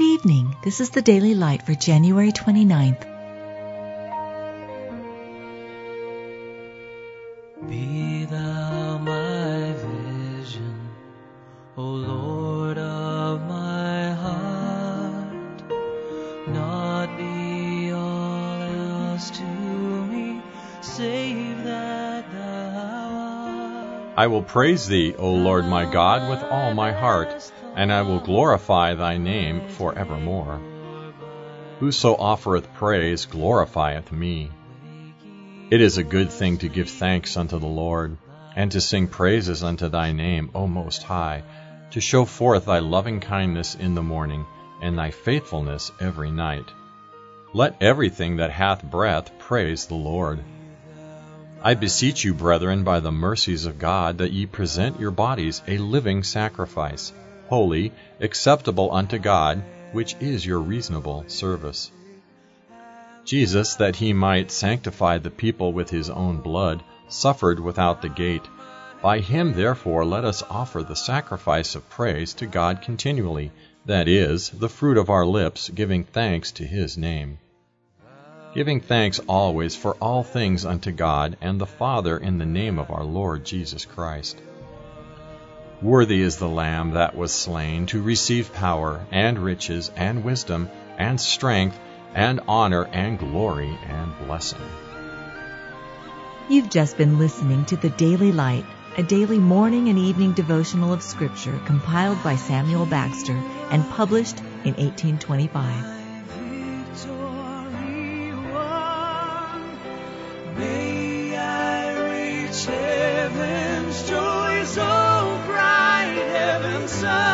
evening. This is the Daily Light for January 29th. Be thou my vision, O Lord of my heart. Not be all else to me, save that thou art. I will praise thee, O Lord my God, with all my heart, and I will glorify thy name for evermore. Whoso offereth praise glorifieth me. It is a good thing to give thanks unto the Lord, and to sing praises unto thy name, O Most High, to show forth thy loving kindness in the morning, and thy faithfulness every night. Let everything that hath breath praise the Lord. I beseech you, brethren, by the mercies of God, that ye present your bodies a living sacrifice, holy, acceptable unto God, which is your reasonable service. Jesus, that he might sanctify the people with his own blood, suffered without the gate. By him, therefore, let us offer the sacrifice of praise to God continually, that is, the fruit of our lips, giving thanks to his name. Giving thanks always for all things unto God and the Father in the name of our Lord Jesus Christ. Worthy is the Lamb that was slain to receive power, and riches, and wisdom, and strength, and honor and glory and blessing. You've just been listening to the Daily Light, a daily morning and evening devotional of Scripture compiled by Samuel Bagster and published in 1825. May I reach heaven's joy so bright, heaven's sun.